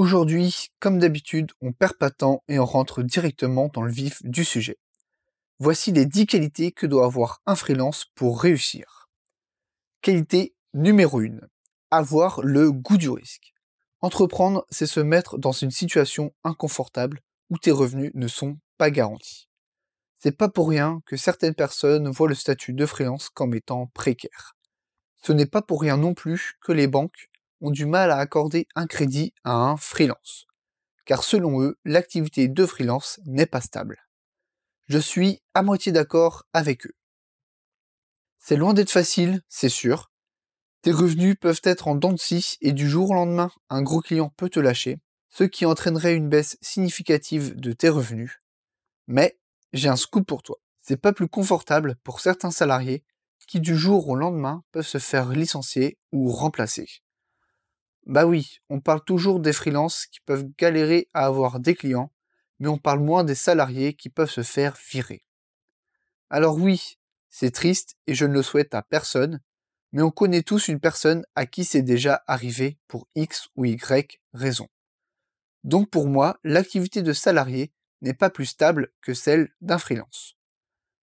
Aujourd'hui, comme d'habitude, on perd pas de temps et on rentre directement dans le vif du sujet. Voici les 10 qualités que doit avoir un freelance pour réussir. Qualité numéro 1. Avoir le goût du risque. Entreprendre, c'est se mettre dans une situation inconfortable où tes revenus ne sont pas garantis. C'est pas pour rien que certaines personnes voient le statut de freelance comme étant précaire. Ce n'est pas pour rien non plus que les banques ont du mal à accorder un crédit à un freelance. Car selon eux, l'activité de freelance n'est pas stable. Je suis à moitié d'accord avec eux. C'est loin d'être facile, c'est sûr. Tes revenus peuvent être en dents de scie et du jour au lendemain, un gros client peut te lâcher, ce qui entraînerait une baisse significative de tes revenus. Mais j'ai un scoop pour toi. C'est pas plus confortable pour certains salariés qui du jour au lendemain peuvent se faire licencier ou remplacer. Bah oui, on parle toujours des freelances qui peuvent galérer à avoir des clients, mais on parle moins des salariés qui peuvent se faire virer. Alors oui, c'est triste et je ne le souhaite à personne, mais on connaît tous une personne à qui c'est déjà arrivé pour X ou Y raison. Donc pour moi, l'activité de salarié n'est pas plus stable que celle d'un freelance.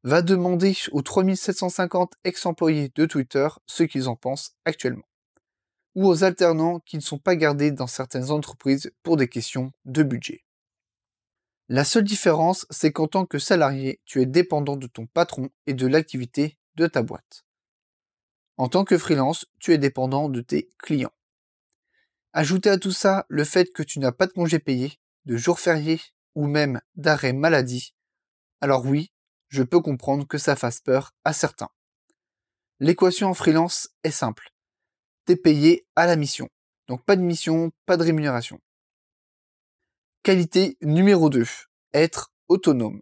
Va demander aux 3750 ex-employés de Twitter ce qu'ils en pensent actuellement ou aux alternants qui ne sont pas gardés dans certaines entreprises pour des questions de budget. La seule différence, c'est qu'en tant que salarié, tu es dépendant de ton patron et de l'activité de ta boîte. En tant que freelance, tu es dépendant de tes clients. Ajoutez à tout ça le fait que tu n'as pas de congé payé, de jours fériés ou même d'arrêt maladie. Alors oui, je peux comprendre que ça fasse peur à certains. L'équation en freelance est simple t'es payé à la mission. Donc pas de mission, pas de rémunération. Qualité numéro 2. Être autonome.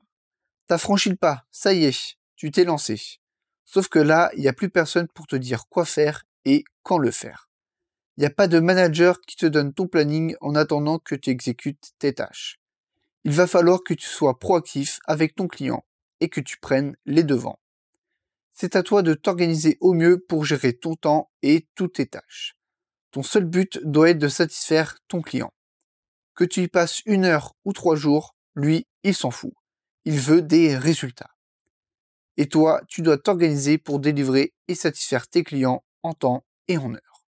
T'as franchi le pas, ça y est, tu t'es lancé. Sauf que là, il n'y a plus personne pour te dire quoi faire et quand le faire. Il n'y a pas de manager qui te donne ton planning en attendant que tu exécutes tes tâches. Il va falloir que tu sois proactif avec ton client et que tu prennes les devants c'est à toi de t'organiser au mieux pour gérer ton temps et toutes tes tâches. Ton seul but doit être de satisfaire ton client. Que tu y passes une heure ou trois jours, lui, il s'en fout. Il veut des résultats. Et toi, tu dois t'organiser pour délivrer et satisfaire tes clients en temps et en heure.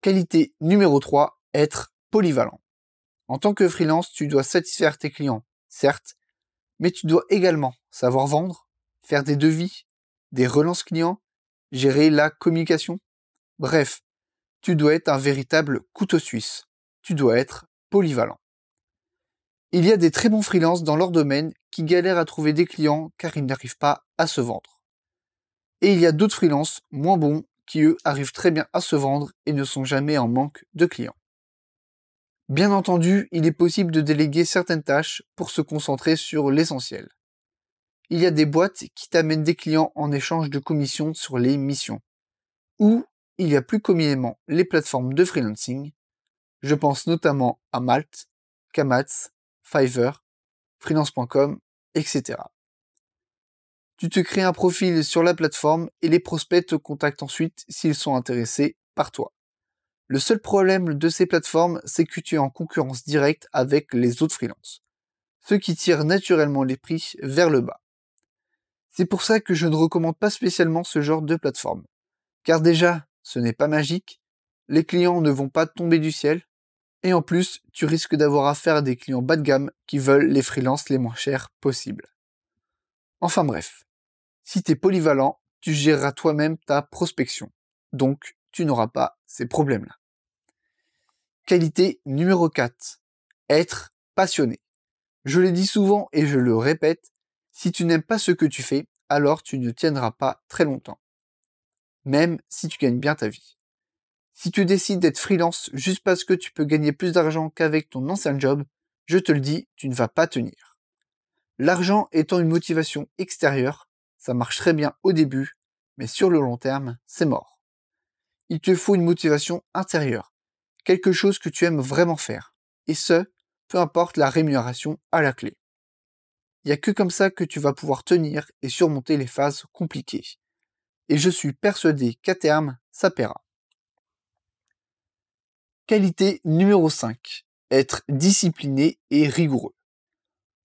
Qualité numéro 3, être polyvalent. En tant que freelance, tu dois satisfaire tes clients, certes, mais tu dois également savoir vendre, faire des devis, des relances clients, gérer la communication. Bref, tu dois être un véritable couteau suisse. Tu dois être polyvalent. Il y a des très bons freelances dans leur domaine qui galèrent à trouver des clients car ils n'arrivent pas à se vendre. Et il y a d'autres freelances moins bons qui eux arrivent très bien à se vendre et ne sont jamais en manque de clients. Bien entendu, il est possible de déléguer certaines tâches pour se concentrer sur l'essentiel il y a des boîtes qui t'amènent des clients en échange de commissions sur les missions. Ou il y a plus communément les plateformes de freelancing. Je pense notamment à Malte, Kamats, Fiverr, freelance.com, etc. Tu te crées un profil sur la plateforme et les prospects te contactent ensuite s'ils sont intéressés par toi. Le seul problème de ces plateformes, c'est que tu es en concurrence directe avec les autres freelances, ce qui tire naturellement les prix vers le bas. C'est pour ça que je ne recommande pas spécialement ce genre de plateforme. Car déjà, ce n'est pas magique, les clients ne vont pas tomber du ciel, et en plus, tu risques d'avoir affaire à des clients bas de gamme qui veulent les freelances les moins chers possibles. Enfin bref, si tu es polyvalent, tu géreras toi-même ta prospection. Donc, tu n'auras pas ces problèmes-là. Qualité numéro 4. Être passionné. Je l'ai dit souvent et je le répète, si tu n'aimes pas ce que tu fais, alors tu ne tiendras pas très longtemps. Même si tu gagnes bien ta vie. Si tu décides d'être freelance juste parce que tu peux gagner plus d'argent qu'avec ton ancien job, je te le dis, tu ne vas pas tenir. L'argent étant une motivation extérieure, ça marche très bien au début, mais sur le long terme, c'est mort. Il te faut une motivation intérieure, quelque chose que tu aimes vraiment faire, et ce, peu importe la rémunération à la clé. Il n'y a que comme ça que tu vas pouvoir tenir et surmonter les phases compliquées. Et je suis persuadé qu'à terme, ça paiera. Qualité numéro 5. Être discipliné et rigoureux.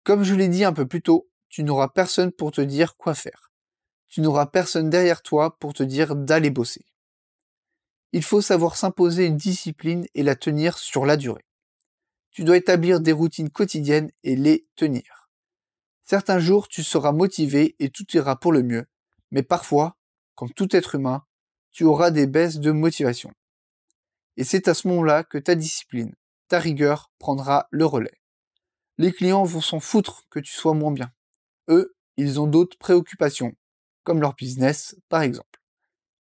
Comme je l'ai dit un peu plus tôt, tu n'auras personne pour te dire quoi faire. Tu n'auras personne derrière toi pour te dire d'aller bosser. Il faut savoir s'imposer une discipline et la tenir sur la durée. Tu dois établir des routines quotidiennes et les tenir. Certains jours, tu seras motivé et tout ira pour le mieux, mais parfois, comme tout être humain, tu auras des baisses de motivation. Et c'est à ce moment-là que ta discipline, ta rigueur prendra le relais. Les clients vont s'en foutre que tu sois moins bien. Eux, ils ont d'autres préoccupations, comme leur business par exemple.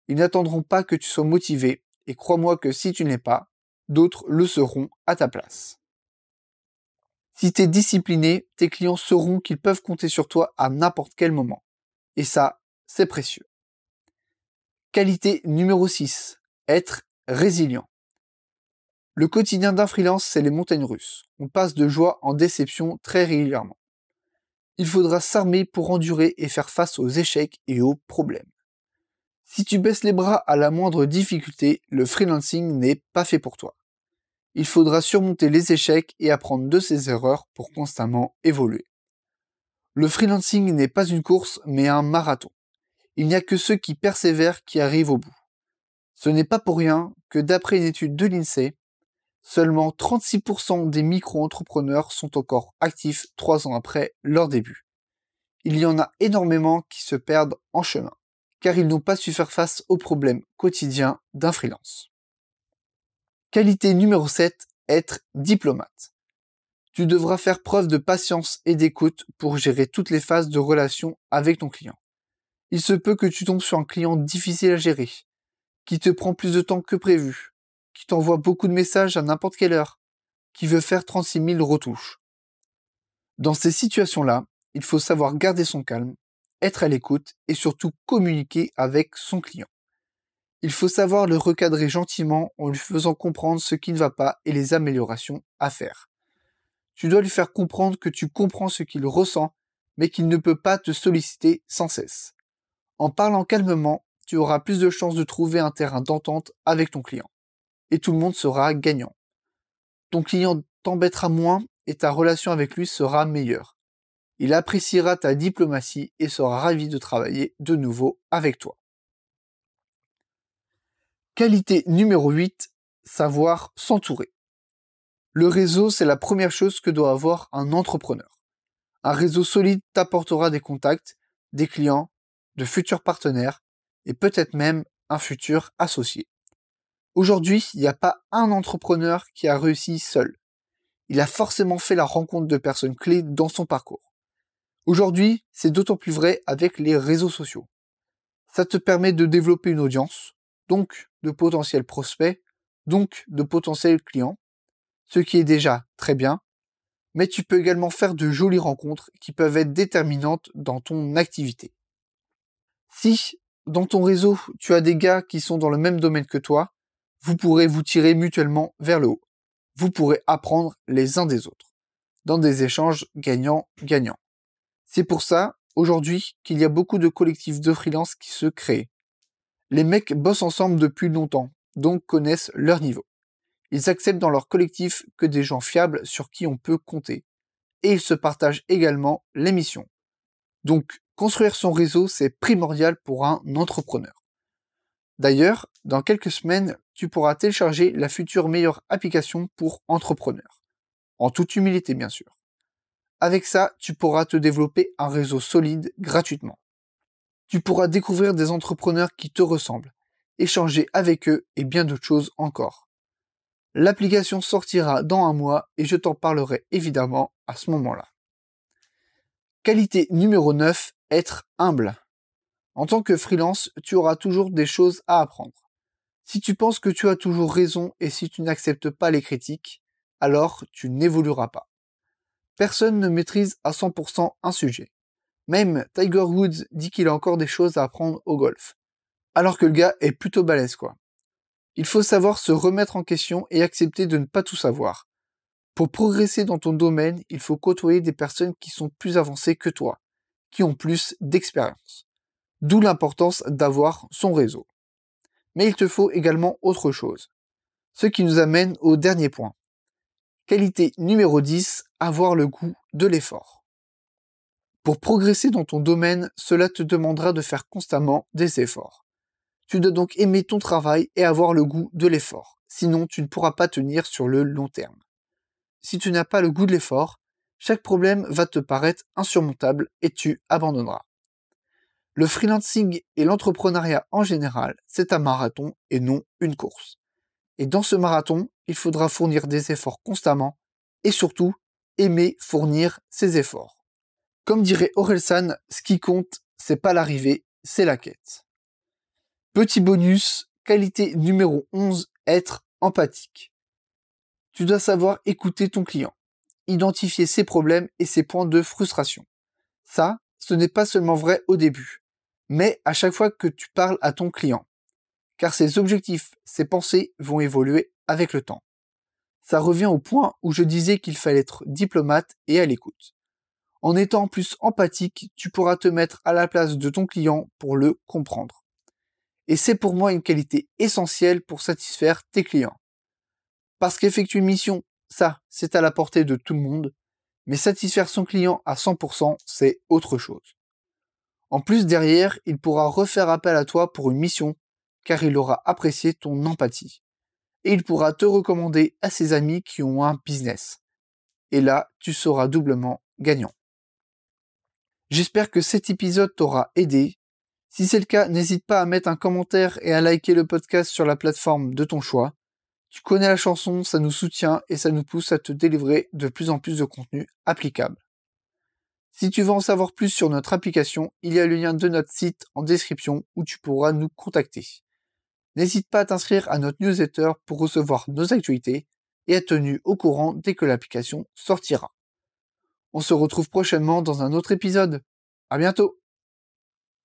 Ils n'attendront pas que tu sois motivé, et crois-moi que si tu ne l'es pas, d'autres le seront à ta place. Si tu es discipliné, tes clients sauront qu'ils peuvent compter sur toi à n'importe quel moment. Et ça, c'est précieux. Qualité numéro 6. Être résilient. Le quotidien d'un freelance, c'est les montagnes russes. On passe de joie en déception très régulièrement. Il faudra s'armer pour endurer et faire face aux échecs et aux problèmes. Si tu baisses les bras à la moindre difficulté, le freelancing n'est pas fait pour toi. Il faudra surmonter les échecs et apprendre de ses erreurs pour constamment évoluer. Le freelancing n'est pas une course, mais un marathon. Il n'y a que ceux qui persévèrent qui arrivent au bout. Ce n'est pas pour rien que d'après une étude de l'INSEE, seulement 36% des micro-entrepreneurs sont encore actifs trois ans après leur début. Il y en a énormément qui se perdent en chemin, car ils n'ont pas su faire face aux problèmes quotidiens d'un freelance. Qualité numéro 7, être diplomate. Tu devras faire preuve de patience et d'écoute pour gérer toutes les phases de relation avec ton client. Il se peut que tu tombes sur un client difficile à gérer, qui te prend plus de temps que prévu, qui t'envoie beaucoup de messages à n'importe quelle heure, qui veut faire 36 000 retouches. Dans ces situations-là, il faut savoir garder son calme, être à l'écoute et surtout communiquer avec son client. Il faut savoir le recadrer gentiment en lui faisant comprendre ce qui ne va pas et les améliorations à faire. Tu dois lui faire comprendre que tu comprends ce qu'il ressent, mais qu'il ne peut pas te solliciter sans cesse. En parlant calmement, tu auras plus de chances de trouver un terrain d'entente avec ton client et tout le monde sera gagnant. Ton client t'embêtera moins et ta relation avec lui sera meilleure. Il appréciera ta diplomatie et sera ravi de travailler de nouveau avec toi. Qualité numéro 8, savoir s'entourer. Le réseau, c'est la première chose que doit avoir un entrepreneur. Un réseau solide t'apportera des contacts, des clients, de futurs partenaires et peut-être même un futur associé. Aujourd'hui, il n'y a pas un entrepreneur qui a réussi seul. Il a forcément fait la rencontre de personnes clés dans son parcours. Aujourd'hui, c'est d'autant plus vrai avec les réseaux sociaux. Ça te permet de développer une audience, donc de potentiels prospects, donc de potentiels clients, ce qui est déjà très bien, mais tu peux également faire de jolies rencontres qui peuvent être déterminantes dans ton activité. Si dans ton réseau, tu as des gars qui sont dans le même domaine que toi, vous pourrez vous tirer mutuellement vers le haut. Vous pourrez apprendre les uns des autres, dans des échanges gagnant-gagnant. C'est pour ça, aujourd'hui, qu'il y a beaucoup de collectifs de freelance qui se créent. Les mecs bossent ensemble depuis longtemps, donc connaissent leur niveau. Ils acceptent dans leur collectif que des gens fiables sur qui on peut compter. Et ils se partagent également les missions. Donc, construire son réseau, c'est primordial pour un entrepreneur. D'ailleurs, dans quelques semaines, tu pourras télécharger la future meilleure application pour entrepreneurs. En toute humilité, bien sûr. Avec ça, tu pourras te développer un réseau solide gratuitement. Tu pourras découvrir des entrepreneurs qui te ressemblent, échanger avec eux et bien d'autres choses encore. L'application sortira dans un mois et je t'en parlerai évidemment à ce moment-là. Qualité numéro 9, être humble. En tant que freelance, tu auras toujours des choses à apprendre. Si tu penses que tu as toujours raison et si tu n'acceptes pas les critiques, alors tu n'évolueras pas. Personne ne maîtrise à 100% un sujet. Même Tiger Woods dit qu'il a encore des choses à apprendre au golf. Alors que le gars est plutôt balèze quoi. Il faut savoir se remettre en question et accepter de ne pas tout savoir. Pour progresser dans ton domaine, il faut côtoyer des personnes qui sont plus avancées que toi, qui ont plus d'expérience. D'où l'importance d'avoir son réseau. Mais il te faut également autre chose. Ce qui nous amène au dernier point. Qualité numéro 10, avoir le goût de l'effort. Pour progresser dans ton domaine, cela te demandera de faire constamment des efforts. Tu dois donc aimer ton travail et avoir le goût de l'effort, sinon tu ne pourras pas tenir sur le long terme. Si tu n'as pas le goût de l'effort, chaque problème va te paraître insurmontable et tu abandonneras. Le freelancing et l'entrepreneuriat en général, c'est un marathon et non une course. Et dans ce marathon, il faudra fournir des efforts constamment et surtout aimer fournir ces efforts. Comme dirait Orelsan, ce qui compte, c'est pas l'arrivée, c'est la quête. Petit bonus, qualité numéro 11, être empathique. Tu dois savoir écouter ton client, identifier ses problèmes et ses points de frustration. Ça, ce n'est pas seulement vrai au début, mais à chaque fois que tu parles à ton client car ses objectifs, ses pensées vont évoluer avec le temps. Ça revient au point où je disais qu'il fallait être diplomate et à l'écoute. En étant plus empathique, tu pourras te mettre à la place de ton client pour le comprendre. Et c'est pour moi une qualité essentielle pour satisfaire tes clients. Parce qu'effectuer une mission, ça, c'est à la portée de tout le monde, mais satisfaire son client à 100%, c'est autre chose. En plus, derrière, il pourra refaire appel à toi pour une mission car il aura apprécié ton empathie. Et il pourra te recommander à ses amis qui ont un business. Et là, tu seras doublement gagnant. J'espère que cet épisode t'aura aidé. Si c'est le cas, n'hésite pas à mettre un commentaire et à liker le podcast sur la plateforme de ton choix. Tu connais la chanson, ça nous soutient et ça nous pousse à te délivrer de plus en plus de contenu applicable. Si tu veux en savoir plus sur notre application, il y a le lien de notre site en description où tu pourras nous contacter. N'hésite pas à t'inscrire à notre newsletter pour recevoir nos actualités et être tenu au courant dès que l'application sortira. On se retrouve prochainement dans un autre épisode. À bientôt!